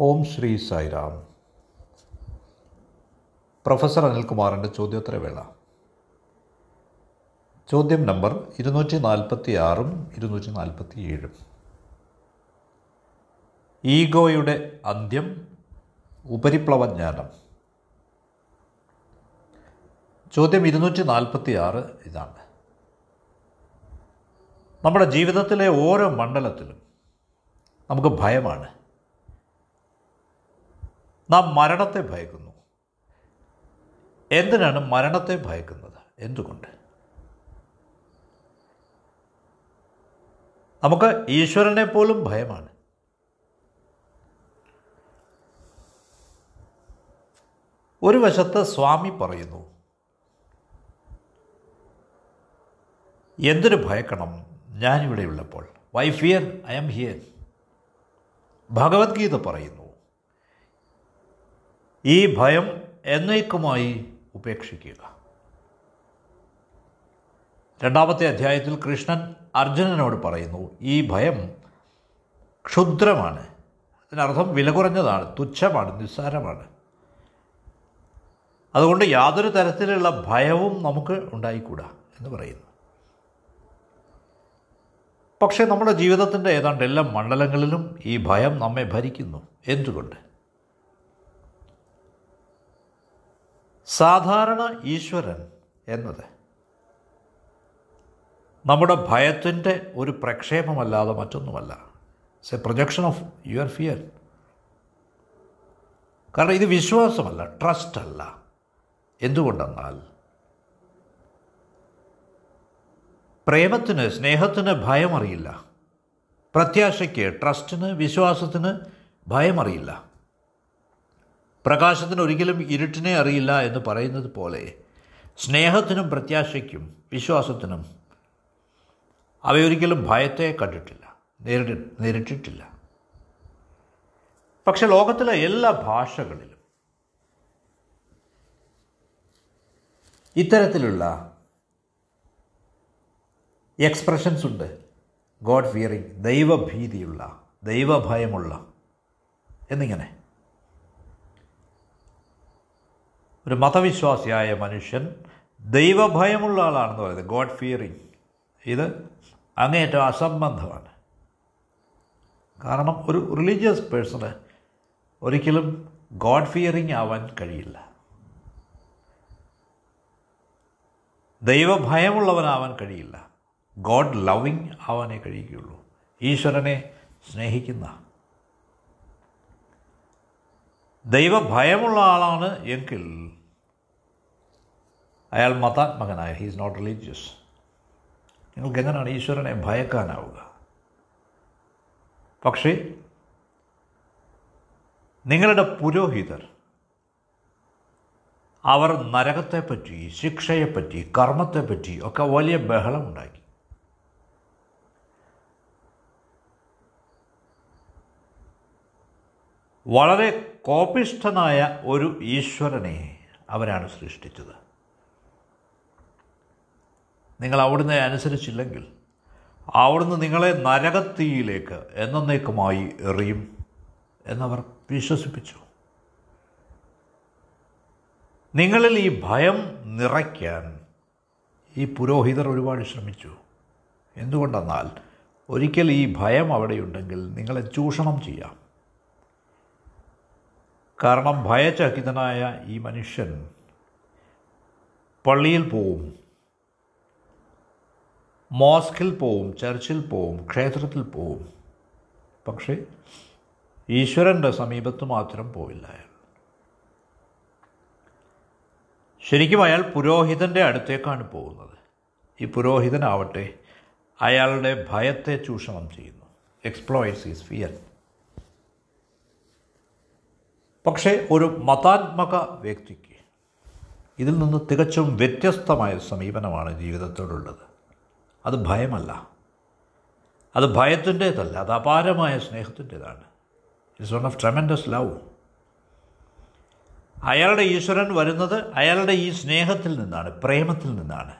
ഓം Shri Sairam. Professor അനിൽകുമാറിന്റെ ചോദ്യോത്തരവേള. ചോദ്യം നമ്പർ ഇരുന്നൂറ്റി നാൽപ്പത്തി ആറും ഇരുന്നൂറ്റി നാൽപ്പത്തി ഏഴും ഈഗോയുടെ അന്ത്യം ഉപരിപ്ലവജ്ഞാനം. ചോദ്യം ഇരുന്നൂറ്റി നാൽപ്പത്തി ആറ് ഇതാണ്. നമ്മുടെ ജീവിതത്തിലെ ഓരോ മണ്ഡലത്തിലും നമുക്ക് ഭയമാണ്. നാം മരണത്തെ ഭയക്കുന്നു. എന്തിനാണ് മരണത്തെ ഭയക്കുന്നത്? എന്തുകൊണ്ട്? നമുക്ക് ഈശ്വരനെ പോലും ഭയമാണ്. ഒരു വശത്ത് സ്വാമി പറയുന്നു എന്തിനു ഭയക്കണം? ഞാനിവിടെയുള്ളപ്പോൾ why fear I'm here. Bhagavad Gita പറയുന്നു ഈ ഭയം എന്നേക്കുമായി ഉപേക്ഷിക്കുക. രണ്ടാമത്തെ അധ്യായത്തിൽ കൃഷ്ണൻ അർജുനനോട് പറയുന്നു ഈ ഭയം ക്ഷുദ്രമാണ്. അതിനർത്ഥം വില കുറഞ്ഞതാണ് തുച്ഛമാണ് നിസ്സാരമാണ്. അതുകൊണ്ട് യാതൊരു തരത്തിലുള്ള ഭയവും നമുക്ക് ഉണ്ടായിക്കൂടാ എന്ന് പറയുന്നു. പക്ഷേ നമ്മുടെ ജീവിതത്തിന്റെ ഏതാണ്ട് എല്ലാ മണ്ഡലങ്ങളിലും ഈ ഭയം നമ്മെ ഭരിക്കുന്നു. എന്തുകൊണ്ട്? സാധാരണ ഈശ്വരൻ എന്നത് നമ്മുടെ ഭയത്തിന്റെ ഒരു പ്രക്ഷേപമല്ലാതെ മറ്റൊന്നുമല്ല. It's a projection of your fear കാരണം ഇത് വിശ്വാസമല്ല ട്രസ്റ്റ് അല്ല. എന്തുകൊണ്ടെന്നാൽ പ്രേമത്തിന് സ്നേഹത്തിന് ഭയമറിയില്ല. പ്രത്യാശയ്ക്ക് ട്രസ്റ്റിന് വിശ്വാസത്തിന് ഭയമറിയില്ല. പ്രകാശത്തിന് ഒരിക്കലും ഇരുട്ടിനെ അറിയില്ല എന്ന് പറയുന്നത് പോലെ സ്നേഹത്തിനും പ്രത്യാശയ്ക്കും വിശ്വാസത്തിനും അവയൊരിക്കലും ഭയത്തെ കണ്ടിട്ടില്ല നേരിട്ട് നേരിട്ടിട്ടില്ല. പക്ഷെ ലോകത്തിലെ എല്ലാ ഭാഷകളിലും ഇത്തരത്തിലുള്ള എക്സ്പ്രഷൻസ് ഉണ്ട്. ഗോഡ് ഫിയറിങ് ദൈവഭീതിയുള്ള ദൈവഭയമുള്ള എന്നിങ്ങനെ. ഒരു മതവിശ്വാസിയായ മനുഷ്യൻ ദൈവഭയമുള്ള ആളാണെന്ന് പറയുന്നത് ഗോഡ് ഫിയറിങ് ഇത് അങ്ങേയറ്റം അസംബന്ധമാണ്. കാരണം ഒരു റിലീജിയസ് പേഴ്സണ് ഒരിക്കലും ഗോഡ് ഫിയറിങ് ആവാൻ കഴിയില്ല. ദൈവഭയമുള്ളവനാവാൻ കഴിയില്ല. ഗോഡ് ലവിങ് ആവാനേ കഴിയുകയുള്ളൂ. ഈശ്വരനെ സ്നേഹിക്കുന്ന. ദൈവഭയമുള്ള ആളാണ് എങ്കിൽ അയാൾ മതാത്മകനായ ഹീസ് നോട്ട് റിലീജിയസ് നിങ്ങൾക്ക് എങ്ങനെയാണ് ഈശ്വരനെ ഭയക്കാനാവുക? പക്ഷേ നിങ്ങളുടെ പുരോഹിതർ അവർ നരകത്തെപ്പറ്റി ശിക്ഷയെപ്പറ്റി കർമ്മത്തെപ്പറ്റി ഒക്കെ വലിയ ബഹളമുണ്ടാക്കി. വളരെ കോപിഷ്ഠനായ ഒരു ഈശ്വരനെ അവരാണ് സൃഷ്ടിച്ചത്. നിങ്ങൾ അവിടുന്ന് അനുസരിച്ചില്ലെങ്കിൽ അവിടുന്ന് നിങ്ങളെ നരകത്തിയിലേക്ക് എന്നേക്കുമായി എറിയും എന്നവർ വിശ്വസിപ്പിച്ചു. നിങ്ങളിൽ ഈ ഭയം നിറയ്ക്കാൻ ഈ പുരോഹിതർ ഒരുപാട് ശ്രമിച്ചു. എന്തുകൊണ്ടെന്നാൽ ഒരിക്കൽ ഈ ഭയം അവിടെയുണ്ടെങ്കിൽ നിങ്ങളെ ചൂഷണം ചെയ്യാം. കാരണം ഭയചകിതനായ ഈ മനുഷ്യൻ പള്ളിയിൽ പോവും. മോസ്കിൽ പോവും ചർച്ചിൽ പോവും ക്ഷേത്രത്തിൽ പോവും. പക്ഷേ ഈശ്വരന്റെ സമീപത്ത് മാത്രം പോയില്ല ശരിക്കും അയാൾ പുരോഹിതന്റെ അടുത്തേക്കാണ് പോകുന്നത്. ഈ പുരോഹിതനാവട്ടെ അയാളുടെ ഭയത്തെ ചൂഷണം ചെയ്യുന്നു. എക്സ്പ്ലോയിറ്റ്സ് ഈസ് ഫിയർ പക്ഷേ ഒരു മതാത്മക വ്യക്തിക്ക് ഇതിൽ നിന്ന് തികച്ചും വ്യത്യസ്തമായ സമീപനമാണ് ജീവിതത്തോടുള്ളത്. അത് ഭയമല്ല. അത് ഭയത്തിന്റേതല്ല. അത് അപാരമായ സ്നേഹത്തിന്റേതാണ്. It's one of tremendous love അയാളുടെ ഈശ്വരൻ വരുന്നത് അയാളുടെ ഈ സ്നേഹത്തിൽ നിന്നാണ് പ്രേമത്തിൽ നിന്നാണ്.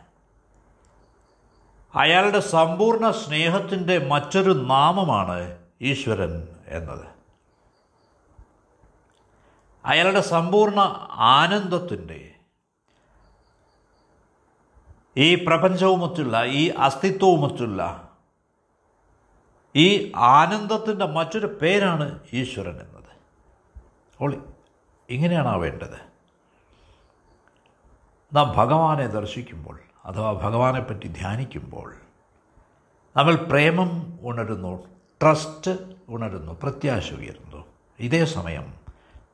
അയാളുടെ സമ്പൂർണ സ്നേഹത്തിന്റെ മറ്റൊരു നാമമാണ് ഈശ്വരൻ എന്നത്. അയാളുടെ സമ്പൂർണ ആനന്ദത്തിന്റെ ഈ പ്രപഞ്ചവുമൊത്തുള്ള ഈ അസ്തിത്വവുമൊത്തുള്ള ഈ ആനന്ദത്തിന്റെ മറ്റൊരു പേരാണ് ഈശ്വരൻ എന്നത്. അപ്പോൾ ഇങ്ങനെയാണ് ആവേണ്ടത് നാം ഭഗവാനെ ദർശിക്കുമ്പോൾ അഥവാ ഭഗവാനെപ്പറ്റി ധ്യാനിക്കുമ്പോൾ നമ്മൾ പ്രേമം ഉണരുന്നു ട്രസ്റ്റ് ഉണരുന്നു പ്രത്യാശ ഉയരുന്നു. ഇതേ സമയം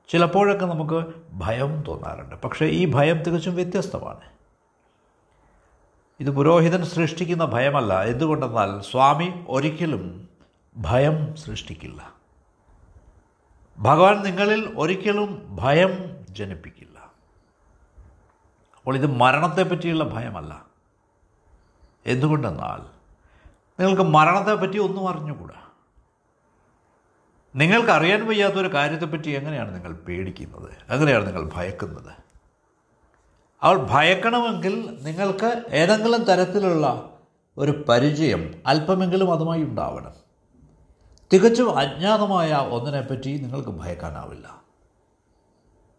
ചിലപ്പോഴൊക്കെ നമുക്ക് ഭയം തോന്നാറുണ്ട്. പക്ഷേ ഈ ഭയം തികച്ചും വ്യത്യസ്തമാണ്. ഇത് പുരോഹിതൻ സൃഷ്ടിക്കുന്ന ഭയമല്ല. എന്തുകൊണ്ടെന്നാൽ സ്വാമി ഒരിക്കലും ഭയം സൃഷ്ടിക്കില്ല. ഭഗവാൻ നിങ്ങളിൽ ഒരിക്കലും ഭയം ജനിപ്പിക്കില്ല. അപ്പോൾ ഇത് മരണത്തെപ്പറ്റിയുള്ള ഭയമല്ല. എന്തുകൊണ്ടെന്നാൽ നിങ്ങൾക്ക് മരണത്തെപ്പറ്റി ഒന്നും അറിഞ്ഞുകൂടാ. നിങ്ങൾക്ക് അറിയാൻ വയ്യാത്തൊരു കാര്യത്തെപ്പറ്റി എങ്ങനെയാണ് നിങ്ങൾ പേടിക്കുന്നത്? എങ്ങനെയാണ് നിങ്ങൾ ഭയക്കുന്നത്? അവൾ ഭയക്കണമെങ്കിൽ നിങ്ങൾക്ക് ഏതെങ്കിലും തരത്തിലുള്ള ഒരു പരിചയം അല്പമെങ്കിലും അതുമായി ഉണ്ടാവണം. തികച്ചും അജ്ഞാതമായ ഒന്നിനെപ്പറ്റി നിങ്ങൾക്ക് ഭയക്കാനാവില്ല.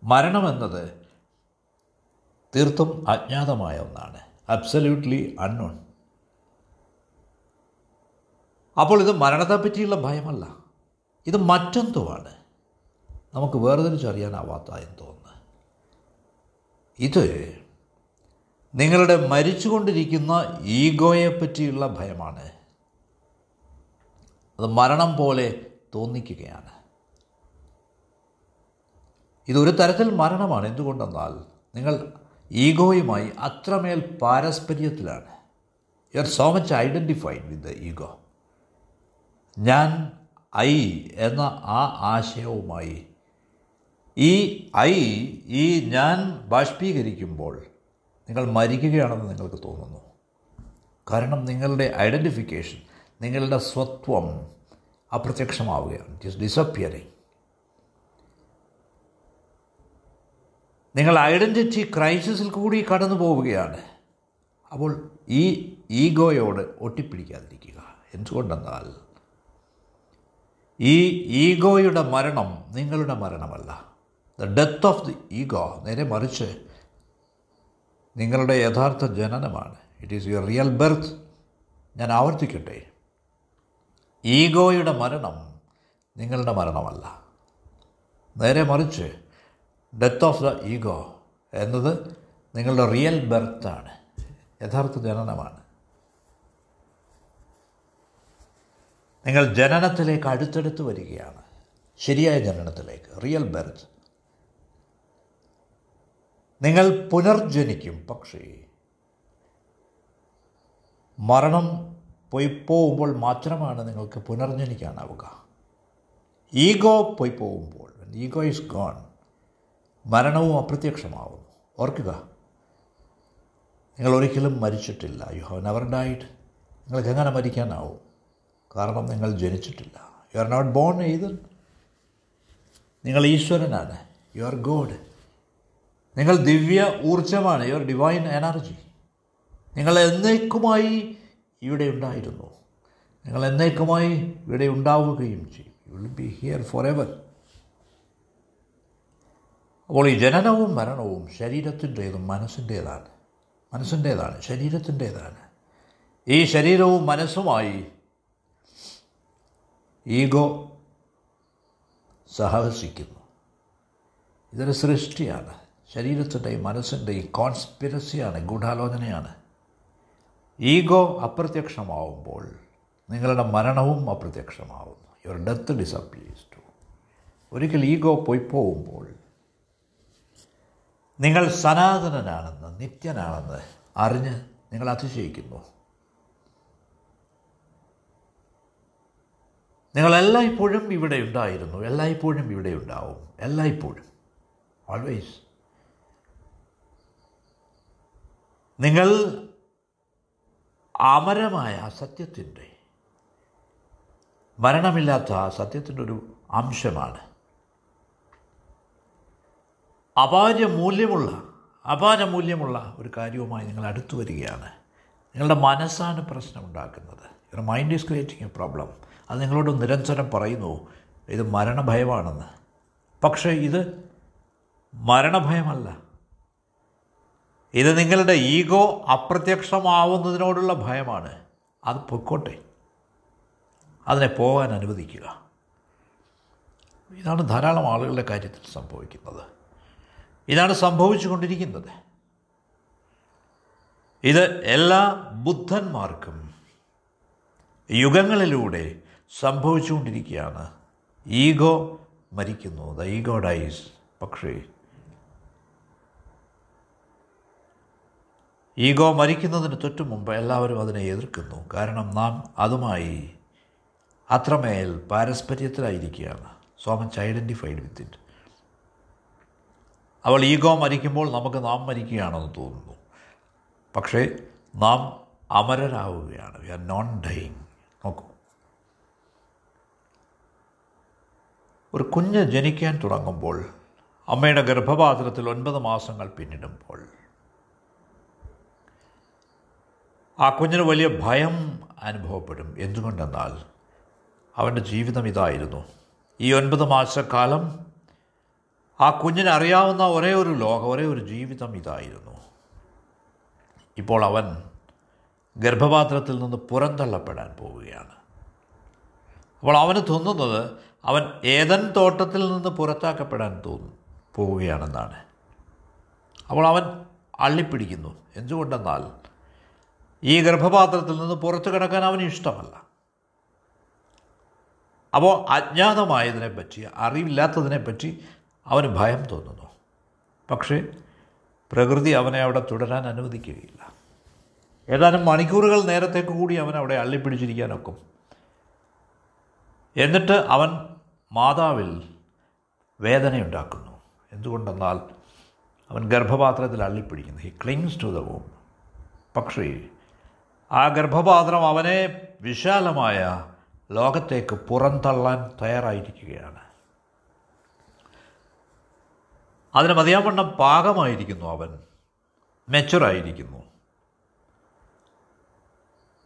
മരണമെന്നത് തീർത്തും അജ്ഞാതമായ ഒന്നാണ്. അബ്സല്യൂട്ട്ലി അൺനോൺ അപ്പോൾ ഇത് മരണത്തെപ്പറ്റിയുള്ള ഭയമല്ല. ഇത് മറ്റെന്തുമാണ് നമുക്ക് വേർതിരിച്ചറിയാനാവാത്ത എന്തോന്ന് ഇത് നിങ്ങളുടെ മരിച്ചുകൊണ്ടിരിക്കുന്ന ഈഗോയെ പറ്റിയുള്ള ഭയമാണ്. അത് മരണം പോലെ തോന്നിക്കുകയാണ്. ഇതൊരു തരത്തിൽ മരണമാണ്. എന്തുകൊണ്ടെന്നാൽ നിങ്ങൾ ഈഗോയുമായി അത്രമേൽ പാരസ്പര്യത്തിലാണ്. You are so much identified with the ego ഞാൻ ഐ എന്ന ആ ആശയവുമായി ഈ ഐ ഈ ഞാൻ ബാഷ്പീകരിക്കുമ്പോൾ നിങ്ങൾ മരിക്കുകയാണെന്ന് നിങ്ങൾക്ക് തോന്നുന്നു. കാരണം നിങ്ങളുടെ ഐഡന്റിഫിക്കേഷൻ നിങ്ങളുടെ സ്വത്വം അപ്രത്യക്ഷമാവുകയാണ്. ഇറ്റ് ഈസ് ഡിസപ്പിയറിങ് നിങ്ങൾ ഐഡന്റിറ്റി ക്രൈസിസിൽ കൂടി കടന്നു പോവുകയാണ്. അപ്പോൾ ഈ ഈഗോയോട് ഒട്ടിപ്പിടിക്കാതിരിക്കുക. എന്തുകൊണ്ടെന്നാൽ ഈ ഈഗോയുടെ മരണം നിങ്ങളുടെ മരണമല്ല. The death of the ego നേരെ മറിച്ച് നിങ്ങളുടെ യഥാർത്ഥ ജനനമാണ്. It is your real birth ഞാൻ ആവർത്തിക്കട്ടെ. ഈഗോയുടെ മരണം നിങ്ങളുടെ മരണമല്ല. നേരെ മറിച്ച് ഡെത്ത് ഓഫ് ദ ഈഗോ എന്നത് നിങ്ങളുടെ റിയൽ ബെർത്താണ് യഥാർത്ഥ ജനനമാണ്. നിങ്ങൾ ജനനത്തിലേക്ക് അടുത്തടുത്ത് വരികയാണ്. ശരിയായ ജനനത്തിലേക്ക് റിയൽ ബെർത്ത് നിങ്ങൾ പുനർജനിക്കും പക്ഷേ മരണം പോയി പോകുമ്പോൾ മാത്രമാണ് നിങ്ങൾക്ക് പുനർജനിക്കാനാവുക. ഈഗോ പോയി പോകുമ്പോൾ ഈഗോ ഈസ് ഗോൺ മരണവും അപ്രത്യക്ഷമാവുന്നു. ഓർക്കുക നിങ്ങൾ ഒരിക്കലും മരിച്ചിട്ടില്ല. യു ഹാവ് നെവർ ഡൈഡ് നിങ്ങൾക്ക് എങ്ങനെ മരിക്കാനാവും? കാരണം നിങ്ങൾ ജനിച്ചിട്ടില്ല. You are not born either നിങ്ങൾ ഈശ്വരനാണ്. യു ആർ ഗോഡ് നിങ്ങൾ ദിവ്യ ഊർജമാണ് യുവർ ഡിവൈൻ എനർജി നിങ്ങൾ എന്നേക്കുമായി ഇവിടെ ഉണ്ടായിരുന്നു. നിങ്ങൾ എന്നേക്കുമായി ഇവിടെ ഉണ്ടാവുകയും ചെയ്യും. You will be here forever അപ്പോൾ ഈ ജനനവും മരണവും ശരീരത്തിന്റേതും മനസ്സിന്റേതാണ്. മനസ്സിന്റേതാണ് ശരീരത്തിന്റേതാണ്. ഈ ശരീരവും മനസ്സുമായി ഈഗോ സഹവസിക്കുന്നു. ഇതൊരു സൃഷ്ടിയാണ്. ശരീരത്തിന്റെയും മനസ്സിന്റെയും കോൺസ്പിരസിയാണ് ഗൂഢാലോചനയാണ്. ഈഗോ അപ്രത്യക്ഷമാവുമ്പോൾ നിങ്ങളുടെ മരണവും അപ്രത്യക്ഷമാവുന്നു. യുവർ ഡെത്ത് ഡിസപ്പിയേഴ്സ് ടു ഒരിക്കൽ ഈഗോ പോയി പോകുമ്പോൾ നിങ്ങൾ സനാതനനാണെന്ന് നിത്യനാണെന്ന് അറിഞ്ഞ് നിങ്ങൾ അതിശയിക്കുന്നു. നിങ്ങൾ എല്ലായ്പ്പോഴും ഇവിടെ ഉണ്ടായിരുന്നു എല്ലായ്പ്പോഴും ഇവിടെ ഉണ്ടാവും എല്ലായ്പ്പോഴും. ഓൾവേസ് നിങ്ങൾ അമരമായ സത്യത്തിന്റെ മരണമില്ലാത്ത സത്യത്തിന്റെ ഒരു അംശമാണ്. അപാര മൂല്യമുള്ള അപാര മൂല്യമുള്ള ഒരു കാര്യവുമായി നിങ്ങൾ അടുത്തു വരികയാണ്. നിങ്ങളുടെ മനസ്സാണ് പ്രശ്നം ഉണ്ടാക്കുന്നത് your mind is creating a problem അത് നിങ്ങളോട് നിരന്തരം പറയുന്നു ഇത് മരണഭയമാണെന്ന്. പക്ഷേ ഇത് മരണഭയമല്ല. ഇത് നിങ്ങളുടെ ഈഗോ അപ്രത്യക്ഷമാവുന്നതിനോടുള്ള ഭയമാണ്. അത് പൊയ്ക്കോട്ടെ. അതിനെ പോകാൻ അനുവദിക്കുക. ഇതാണ് ധാരാളം ആളുകളുടെ കാര്യത്തിൽ സംഭവിക്കുന്നത്. ഇതാണ് സംഭവിച്ചു കൊണ്ടിരിക്കുന്നത് ഇത് എല്ലാ ബുദ്ധന്മാർക്കും യുഗങ്ങളിലൂടെ സംഭവിച്ചുകൊണ്ടിരിക്കുകയാണ്. ഈഗോ മരിക്കുന്നു. ദ ഈഗോ ഡൈസ് പക്ഷേ ഈഗോ മരിക്കുന്നതിന് തൊട്ടു മുമ്പ് എല്ലാവരും അതിനെ എതിർക്കുന്നു. കാരണം നാം അതുമായി അത്രമേൽ പാരസ്പര്യത്തിലായിരിക്കുകയാണ്. So much identified with it. അവൾ ഈഗോ മരിക്കുമ്പോൾ നമുക്ക് നാം മരിക്കുകയാണെന്ന് തോന്നുന്നു. പക്ഷേ നാം അമരരാവുകയാണ്. വി ആർ നോൺ ഡൈയിങ് നോക്കൂ. ഒരു കുഞ്ഞ് ജനിക്കാൻ തുടങ്ങുമ്പോൾ അമ്മയുടെ ഗർഭപാത്രത്തിൽ ഒൻപത് മാസങ്ങൾ പിന്നിടുമ്പോൾ ആ കുഞ്ഞിന് വലിയ ഭയം അനുഭവപ്പെടും. എന്തുകൊണ്ടെന്നാൽ അവന്റെ ജീവിതം ഇതായിരുന്നു. ഈ ഒൻപത് മാസക്കാലം ആ കുഞ്ഞിന് അറിയാവുന്ന ഒരേ ഒരു ലോകം ഒരേ ഒരു ജീവിതം ഇതായിരുന്നു. ഇപ്പോൾ അവൻ ഗർഭപാത്രത്തിൽ നിന്ന് പുറന്തള്ളപ്പെടാൻ പോവുകയാണ്. അപ്പോൾ അവന് തോന്നുന്നത് അവൻ ഏതൻ തോട്ടത്തിൽ നിന്ന് പുറത്താക്കപ്പെടാൻ തോന്നു പോവുകയാണെന്നാണ്. അപ്പോൾ അവൻ അള്ളിപ്പിടിക്കുന്നു. എന്തുകൊണ്ടെന്നാൽ ഈ ഗർഭപാത്രത്തിൽ നിന്ന് പുറത്തു കിടക്കാൻ അവന് ഇഷ്ടമല്ല. അപ്പോൾ അജ്ഞാതമായതിനെപ്പറ്റി അറിവില്ലാത്തതിനെപ്പറ്റി അവന് ഭയം തോന്നുന്നു. പക്ഷേ പ്രകൃതി അവനെ അവിടെ തുടരാൻ അനുവദിക്കുകയില്ല. ഏതാനും മണിക്കൂറുകൾ നേരത്തേക്ക് കൂടി അവൻ അവിടെ അള്ളിപ്പിടിച്ചിരിക്കാനൊക്കും. എന്നിട്ട് അവൻ മാതാവിൽ വേദനയുണ്ടാക്കുന്നു. എന്തുകൊണ്ടെന്നാൽ അവൻ ഗർഭപാത്രത്തിൽ അള്ളിപ്പിടിക്കുന്നു. He clings to the womb പക്ഷേ ആ ഗർഭപാത്രം അവനെ വിശാലമായ ലോകത്തേക്ക് പുറന്തള്ളാൻ തയ്യാറായിരിക്കുകയാണ്. അതിന് മതിയാവണ്ണം പാകമായിരിക്കുന്നു അവൻ. മെച്ചുറായിരിക്കുന്നു.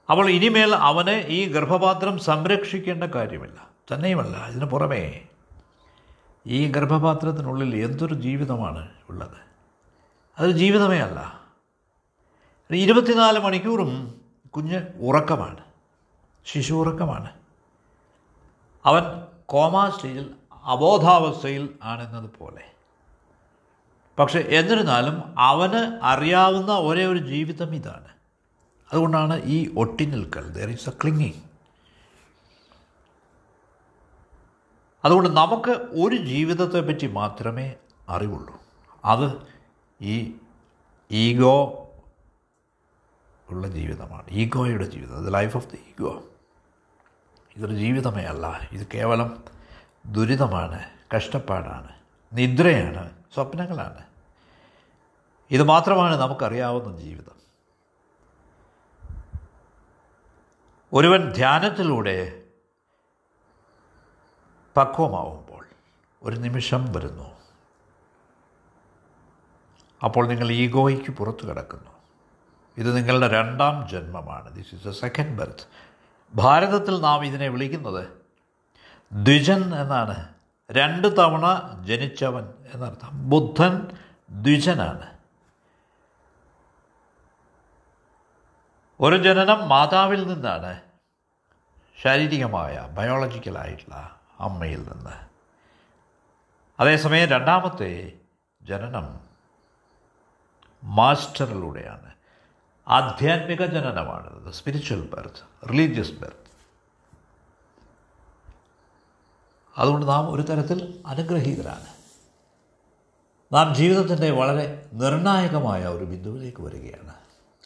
അവൾ ഇനിമേൽ അവനെ ഈ ഗർഭപാത്രം സംരക്ഷിക്കേണ്ട കാര്യമില്ല. തന്നെയുമല്ല ഇതിന് പുറമേ ഈ ഗർഭപാത്രത്തിനുള്ളിൽ എന്തൊരു ജീവിതമാണ് ഉള്ളത്? അതൊരു ജീവിതമേ അല്ല. ഇരുപത്തിനാല് മണിക്കൂറും കുഞ്ഞ് ഉറക്കമാണ്. ശിശു ഉറക്കമാണ്. അവൻ കോമാ സ്റ്റേജിൽ അബോധാവസ്ഥയിൽ ആണെന്നത് പോലെ പക്ഷെ എന്നിരുന്നാലും അവന് അറിയാവുന്ന ഒരേ ഒരു ജീവിതം ഇതാണ്. അതുകൊണ്ടാണ് ഈ ഒട്ടി നിൽക്കൽ ദർ ഈസ് എ ക്ലിങ്ങിങ് അതുകൊണ്ട് നമുക്ക് ഒരു ജീവിതത്തെ പറ്റി മാത്രമേ അറിവുള്ളൂ. അത് ഈ ഈഗോ ഉള്ള ജീവിതമാണ്. ഈഗോയുടെ ജീവിതം. The life of the ego ഇതൊരു ജീവിതമേ അല്ല. ഇത് കേവലം ദുരിതമാണ് കഷ്ടപ്പാടാണ് നിദ്രയാണ് സ്വപ്നങ്ങളാണ്. ഇത് മാത്രമാണ് നമുക്കറിയാവുന്ന ജീവിതം. ഒരുവൻ ധ്യാനത്തിലൂടെ പക്വമാവുമ്പോൾ ഒരു നിമിഷം വരുന്നു. അപ്പോൾ നിങ്ങൾ ഈഗോയ്ക്ക് പുറത്തു കിടക്കുന്നു. ഇത് നിങ്ങളുടെ രണ്ടാം ജന്മമാണ്. This is a second birth ഭാരതത്തിൽ നാം ഇതിനെ വിളിക്കുന്നത് ദ്വിജൻ എന്നാണ്. രണ്ട് തവണ ജനിച്ചവൻ എന്നർത്ഥം. ബുദ്ധൻ ദ്വിജനാണ്. ഒരു ജനനം മാതാവിൽ നിന്നാണ്. ശാരീരികമായ ബയോളജിക്കലായിട്ടുള്ള അമ്മയിൽ നിന്ന്. അതേസമയം രണ്ടാമത്തെ ജനനം മാസ്റ്ററിലൂടെയാണ്. ആധ്യാത്മിക ജനനമാണ് സ്പിരിച്വൽ ബർത്ത് റിലീജിയസ് ബർത്ത് അതുകൊണ്ട് നാം ഒരു തരത്തിൽ അനുഗ്രഹീതരാണ്. നാം ജീവിതത്തിന്റെ വളരെ നിർണായകമായ ഒരു ബിന്ദുവിലേക്ക് വരികയാണ്.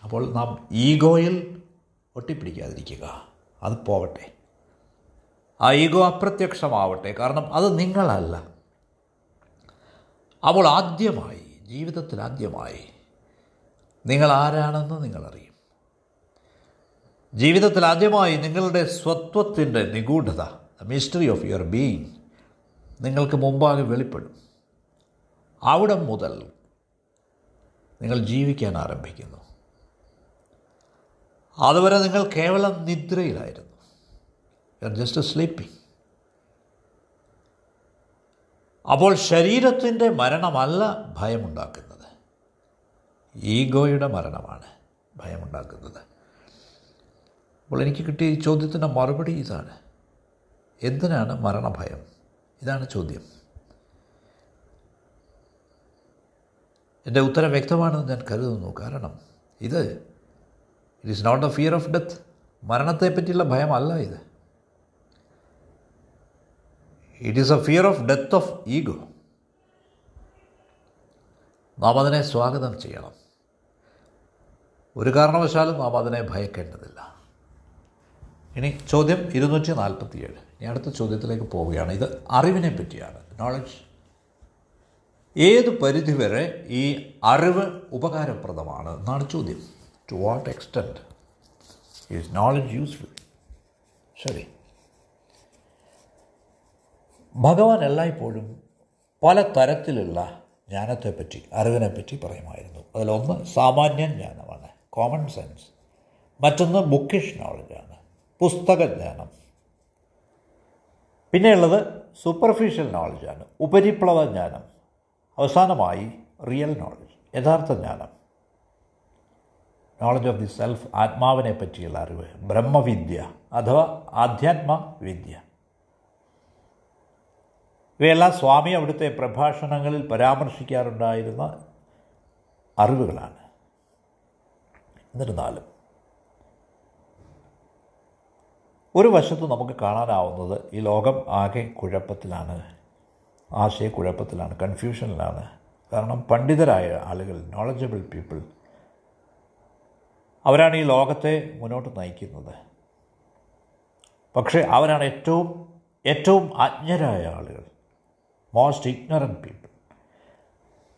അപ്പോൾ നാം ഈഗോയിൽ ഒട്ടിപ്പിടിക്കാതിരിക്കുക. അത് പോവട്ടെ ആ ഈഗോ അപ്രത്യക്ഷമാവട്ടെ. കാരണം അത് നിങ്ങളല്ല. അപ്പോൾ ആദ്യമായി ജീവിതത്തിൽ ആദ്യമായി നിങ്ങൾ ആരാണെന്ന് നിങ്ങളറിയും. ജീവിതത്തിൽ ആദ്യമായി നിങ്ങളുടെ സ്വത്വത്തിന്റെ നിഗൂഢത മിസ്റ്ററി ഓഫ് യുവർ ബീയിങ് നിങ്ങൾക്ക് മുമ്പാകെ വെളിപ്പെടും. അവിടെ മുതൽ നിങ്ങൾ ജീവിക്കാൻ ആരംഭിക്കുന്നു. അതുവരെ നിങ്ങൾ കേവലം നിദ്രയിലായിരുന്നു. യു ആർ ജസ്റ്റ് സ്ലീപ്പിംഗ് അപ്പോൾ ശരീരത്തിന്റെ മരണമല്ല ഭയമുണ്ടാക്കുന്നത്. ഈഗോയുടെ മരണമാണ് ഭയമുണ്ടാക്കുന്നത്. അപ്പോൾ എനിക്ക് കിട്ടിയ ഈ ചോദ്യത്തിന്റെ മറുപടി ഇതാണ്. എന്തിനാണ് മരണഭയം? ഇതാണ് ചോദ്യം. എന്റെ ഉത്തരം വ്യക്തമാണെന്ന് ഞാൻ കരുതുന്നു. കാരണം ഇത് it is not a fear of death മരണത്തെ പറ്റിയുള്ള ഭയമല്ല ഇത്. It is a fear of death of ego നാം അതിനെ സ്വാഗതം ചെയ്യണം. ഒരു കാരണവശാലും നാം അതിനെ ഭയക്കേണ്ടതില്ല. ഇനി ചോദ്യം ഇരുന്നൂറ്റി നാൽപ്പത്തിയേഴ് ഞാൻ അടുത്ത ചോദ്യത്തിലേക്ക് പോവുകയാണ്. ഇത് അറിവിനെ പറ്റിയാണ്. നോളജ് ഏത് പരിധിവരെ ഈ അറിവ് ഉപകാരപ്രദമാണ് എന്നാണ് ചോദ്യം. To what extent is knowledge useful ശരി. ഭഗവാൻ എല്ലായ്പ്പോഴും പല തരത്തിലുള്ള ജ്ഞാനത്തെപ്പറ്റി അറിവിനെപ്പറ്റി പറയുമായിരുന്നു. അതിലൊന്ന് സാമാന്യ ജ്ഞാനമാണ് കോമൺ സെൻസ് മറ്റൊന്ന് ബുക്കിഷ് നോളജാണ് പുസ്തകജ്ഞാനം. പിന്നെയുള്ളത് സൂപ്പർഫിഷ്യൽ നോളജാണ് ഉപരിപ്ലവ ജ്ഞാനം. അവസാനമായി റിയൽ നോളജ് യഥാർത്ഥ ജ്ഞാനം. നോളജ് ഓഫ് ദി സെൽഫ് ആത്മാവിനെ പറ്റിയുള്ള അറിവ് ബ്രഹ്മവിദ്യ അഥവാ ആധ്യാത്മ വിദ്യ ഇവയെല്ലാം സ്വാമി അവിടുത്തെ പ്രഭാഷണങ്ങളിൽ പരാമർശിക്കാറുണ്ടായിരുന്ന അറിവുകളാണ്. എന്നിരുന്നാലും ഒരു വശത്ത് നമുക്ക് കാണാനാവുന്നത് ഈ ലോകം ആകെ കുഴപ്പത്തിലാണ് ആശയക്കുഴപ്പത്തിലാണ് കൺഫ്യൂഷനിലാണ് കാരണം പണ്ഡിതരായ ആളുകൾ നോളജബിൾ പീപ്പിൾ അവരാണ് ഈ ലോകത്തെ മുന്നോട്ട് നയിക്കുന്നത്. പക്ഷേ അവരാണ് ഏറ്റവും ഏറ്റവും അജ്ഞരായ ആളുകൾ മോസ്റ്റ് ഇഗ്നറന്റ് പീപ്പിൾ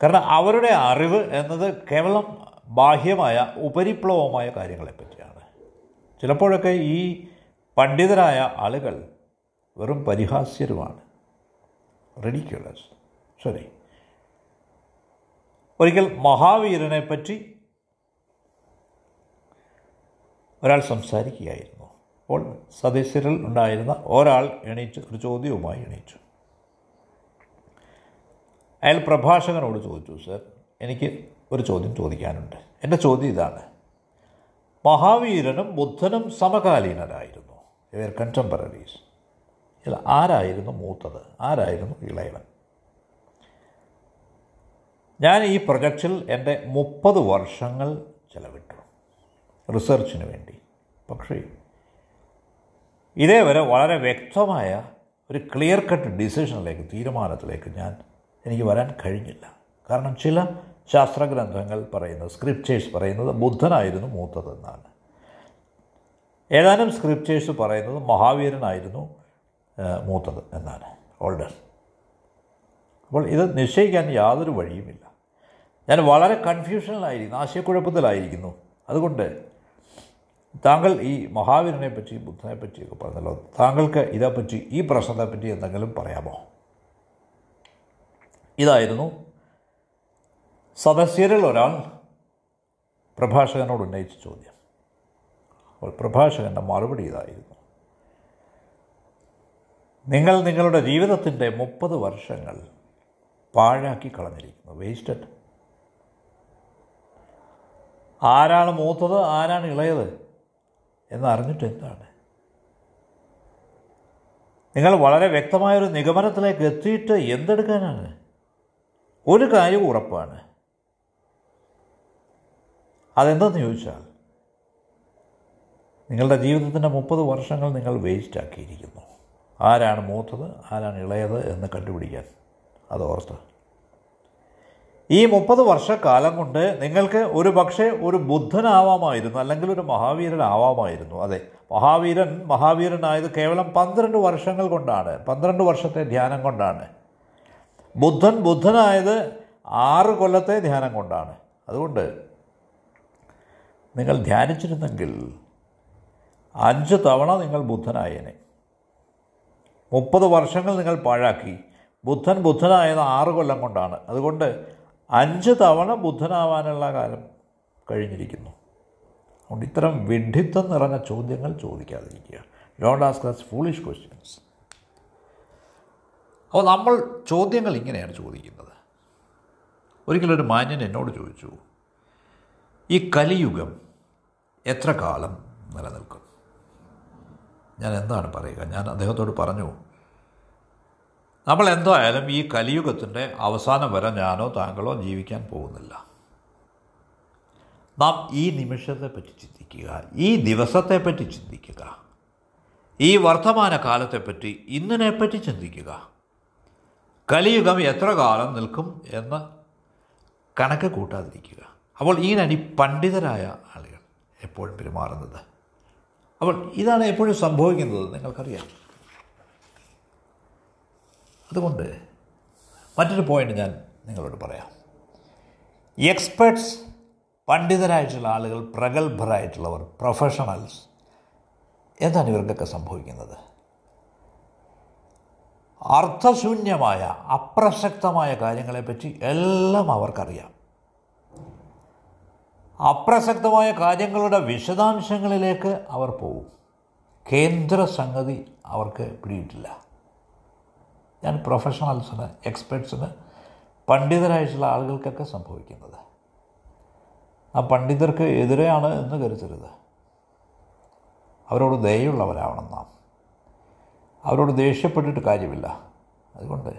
കാരണം അവരുടെ അറിവ് എന്നത് കേവലം ബാഹ്യമായ ഉപരിപ്ലവമായ കാര്യങ്ങളെപ്പറ്റിയാണ്. ചിലപ്പോഴൊക്കെ ഈ പണ്ഡിതരായ ആളുകൾ വെറും പരിഹാസ്യരുമാണ്. റെഡിക്യുലസ് ശരി ഒരിക്കൽ മഹാവീരനെ പറ്റി ഒരാൾ സംസാരിക്കുകയായിരുന്നു. അപ്പോൾ സദസ്യരിൽ ഉണ്ടായിരുന്ന ഒരാൾ എണീറ്റ് ഒരു ചോദ്യവുമായി എണീറ്റു അയാൾ പ്രഭാഷകനോട് ചോദിച്ചു സർ എനിക്ക് ഒരു ചോദ്യം ചോദിക്കാനുണ്ട്. എന്റെ ചോദ്യം ഇതാണ്. മഹാവീരനും ബുദ്ധനും സമകാലീനരായിരുന്നു. ഇവർ കണ്ടംപററീസ് ഇതിൽ ആരായിരുന്നു മൂത്തത്? ആരായിരുന്നു ഇളയവൻ? ഞാൻ ഈ പ്രൊജക്റ്റിൽ എന്റെ മുപ്പത് വർഷങ്ങൾ ചെലവിട്ടു. റിസർച്ചിന് വേണ്ടി. പക്ഷേ ഇതേവരെ വളരെ വ്യക്തമായ ഒരു ക്ലിയർ കട്ട് ഡിസിഷനിലേക്ക് തീരുമാനത്തിലേക്ക് ഞാൻ എനിക്ക് വരാൻ കഴിഞ്ഞില്ല. കാരണം ചില ശാസ്ത്രഗ്രന്ഥങ്ങൾ പറയുന്നത് സ്ക്രിപ്റ്റേഴ്സ് പറയുന്നത് ബുദ്ധനായിരുന്നു മൂത്തതെന്നാണ്. ഏതാനും സ്ക്രിപ്റ്റേഴ്സ് പറയുന്നത് മഹാവീരനായിരുന്നു മൂത്തത് എന്നാണ് ഓൾഡർ അപ്പോൾ ഇത് നിശ്ചയിക്കാൻ യാതൊരു വഴിയുമില്ല. ഞാൻ വളരെ കൺഫ്യൂഷനിലായിരിക്കുന്നു ആശയക്കുഴപ്പത്തിലായിരിക്കുന്നു. അതുകൊണ്ട് താങ്കൾ ഈ മഹാവീരനെ പറ്റി ബുദ്ധനെ പറ്റിയൊക്കെ പറഞ്ഞല്ലോ താങ്കൾക്ക് ഇതേപ്പറ്റി ഈ പ്രശ്നത്തെപ്പറ്റി എന്തെങ്കിലും പറയാമോ? ഇതായിരുന്നു സദസ്യരിൽ ഒരാൾ പ്രഭാഷകനോട് ഉന്നയിച്ച ചോദ്യം. അപ്പോൾ പ്രഭാഷകന്റെ മറുപടി ഇതായിരുന്നു. നിങ്ങൾ നിങ്ങളുടെ ജീവിതത്തിന്റെ മുപ്പത് വർഷങ്ങൾ പാഴാക്കി കളഞ്ഞിരിക്കുന്നു. വേസ്റ്റഡ് ആരാണ് മൂത്തത്? ആരാണ് ഇളയത്? എന്നറിഞ്ഞിട്ട് എന്താണ്? നിങ്ങൾ വളരെ വ്യക്തമായൊരു നിഗമനത്തിലേക്ക് എത്തിയിട്ട് എന്തെടുക്കാനാണ്? ഒരു കാര്യം ഉറപ്പാണ്. അതെന്തെന്ന് ചോദിച്ചാൽ നിങ്ങളുടെ ജീവിതത്തിന്റെ മുപ്പത് വർഷങ്ങൾ നിങ്ങൾ വേസ്റ്റ് ആക്കിയിരിക്കുന്നു ആരാണ് മൂത്തത് ആരാണ് ഇളയത് എന്ന് കണ്ടുപിടിക്കാൻ അത് ഓർത്ത്. ഈ മുപ്പത് വർഷക്കാലം കൊണ്ട് നിങ്ങൾക്ക് ഒരു പക്ഷേ ഒരു ബുദ്ധനാവാമായിരുന്നു അല്ലെങ്കിൽ ഒരു മഹാവീരനാവാമായിരുന്നു. അതെ മഹാവീരൻ മഹാവീരനായത് കേവലം പന്ത്രണ്ട് വർഷങ്ങൾ കൊണ്ടാണ് പന്ത്രണ്ട് വർഷത്തെ ധ്യാനം കൊണ്ടാണ്. ബുദ്ധൻ ബുദ്ധനായത് ആറ് കൊല്ലത്തെ ധ്യാനം കൊണ്ടാണ്. അതുകൊണ്ട് നിങ്ങൾ ധ്യാനിച്ചിരുന്നെങ്കിൽ അഞ്ച് തവണ നിങ്ങൾ ബുദ്ധനായേനെ. മുപ്പത് വർഷങ്ങൾ നിങ്ങൾ പാഴാക്കി. ബുദ്ധൻ ബുദ്ധനായത് ആറ് കൊല്ലം കൊണ്ടാണ്. അതുകൊണ്ട് അഞ്ച് തവണ ബുദ്ധനാവാനുള്ള കാലം കഴിഞ്ഞിരിക്കുന്നു. അതുകൊണ്ട് ഇത്തരം വിഡ്ഢിത്തം നിറഞ്ഞ ചോദ്യങ്ങൾ ചോദിക്കാതിരിക്കുക. Don't ask these foolish questions അപ്പോൾ നമ്മൾ ചോദ്യങ്ങൾ ഇങ്ങനെയാണ് ചോദിക്കുന്നത്. ഒരിക്കലൊരു മാന്യൻ എന്നോട് ചോദിച്ചു ഈ കലിയുഗം എത്ര കാലം നിലനിൽക്കും? ഞാൻ എന്താണ് പറയുക? ഞാൻ അദ്ദേഹത്തോട് പറഞ്ഞു നമ്മൾ എന്തായാലും ഈ കലിയുഗത്തിന്റെ അവസാനം വരെ ഞാനോ താങ്കളോ ജീവിക്കാൻ പോകുന്നില്ല. നാം ഈ നിമിഷത്തെപ്പറ്റി ചിന്തിക്കുക ഈ ദിവസത്തെപ്പറ്റി ചിന്തിക്കുക ഈ വർത്തമാന കാലത്തെപ്പറ്റി ഇന്നിനെപ്പറ്റി ചിന്തിക്കുക. കലിയുഗം എത്ര കാലം നിൽക്കും എന്ന് കണക്ക് കൂട്ടാതിരിക്കുക. അപ്പോൾ ഈ നടി പണ്ഡിതരായ ആളുകൾ എപ്പോഴും പെരുമാറുന്നത്. അപ്പോൾ ഇതാണ് എപ്പോഴും സംഭവിക്കുന്നത്. നിങ്ങൾക്കറിയാം. അതുകൊണ്ട് മറ്റൊരു പോയിന്റ് ഞാൻ നിങ്ങളോട് പറയാം. എക്സ്പേർട്സ് പണ്ഡിതരായിട്ടുള്ള ആളുകൾ പ്രഗത്ഭരായിട്ടുള്ളവർ പ്രൊഫഷണൽസ് എന്താണ് ഇവർക്കൊക്കെ സംഭവിക്കുന്നത്? അർത്ഥശൂന്യമായ അപ്രസക്തമായ കാര്യങ്ങളെപ്പറ്റി എല്ലാം അവർക്കറിയാം. അപ്രസക്തമായ കാര്യങ്ങളുടെ വിശദാംശങ്ങളിലേക്ക് അവർ പോകും കേന്ദ്ര സംഗതി അവർക്ക് പിടിയിട്ടില്ല. ഞാൻ പ്രൊഫഷണൽസിന് എക്സ്പെർട്സിന് പണ്ഡിതരായിട്ടുള്ള ആളുകൾക്കൊക്കെ സംഭവിക്കുന്നത്. ആ പണ്ഡിതർക്ക് എതിരെയാണ് എന്ന് കരുതരുത്. അവരോട് ദയുള്ളവരാവണം നാം. അവരോട് ദേഷ്യപ്പെട്ടിട്ട് കാര്യമില്ല. അതുകൊണ്ട്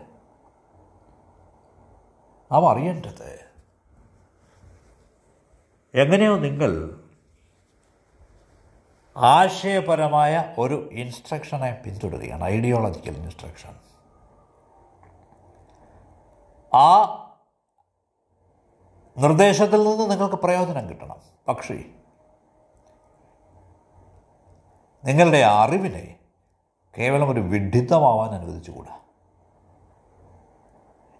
നാം അറിയേണ്ടത് എങ്ങനെയോ നിങ്ങൾ ആശയപരമായ ഒരു ഇൻസ്ട്രക്ഷനെ പിന്തുടരുകയാണ് ഐഡിയോളജിക്കൽ ഇൻസ്ട്രക്ഷൻ ആ നിർദ്ദേശത്തിൽ നിന്ന് നിങ്ങൾക്ക് പ്രയോജനം കിട്ടണം. പക്ഷേ നിങ്ങളുടെ അറിവിനെ കേവലം ഒരു വിഡിത്തമാവാൻ അനുവദിച്ചുകൂടാ.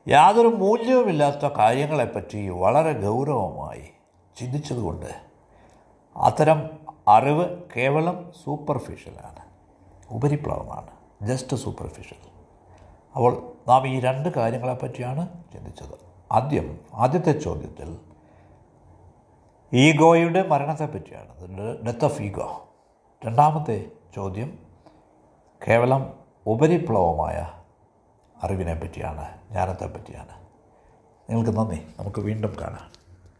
യാതൊരു മൂല്യവുമില്ലാത്ത കാര്യങ്ങളെപ്പറ്റി വളരെ ഗൗരവമായി ചിന്തിച്ചതുകൊണ്ട് അത്തരം അറിവ് കേവലം സൂപ്പർഫിഷ്യലാണ് ഉപരിപ്ലവമാണ്. ജസ്റ്റ് സൂപ്പർഫിഷ്യൽ അപ്പോൾ നാം ഈ രണ്ട് കാര്യങ്ങളെപ്പറ്റിയാണ് ചിന്തിച്ചത്. ആദ്യം ആദ്യത്തെ ചോദ്യത്തിൽ ഈഗോയുടെ മരണത്തെപ്പറ്റിയാണ്. ഡെത്ത് ഓഫ് ഈഗോ രണ്ടാമത്തെ ചോദ്യം കേവലം ഉപരിപ്ലവമായ അറിവിനെ പറ്റിയാണ് ജ്ഞാനത്തെ പറ്റിയാണ് നിങ്ങൾക്ക് നന്ദി. നമുക്ക് വീണ്ടും കാണാം.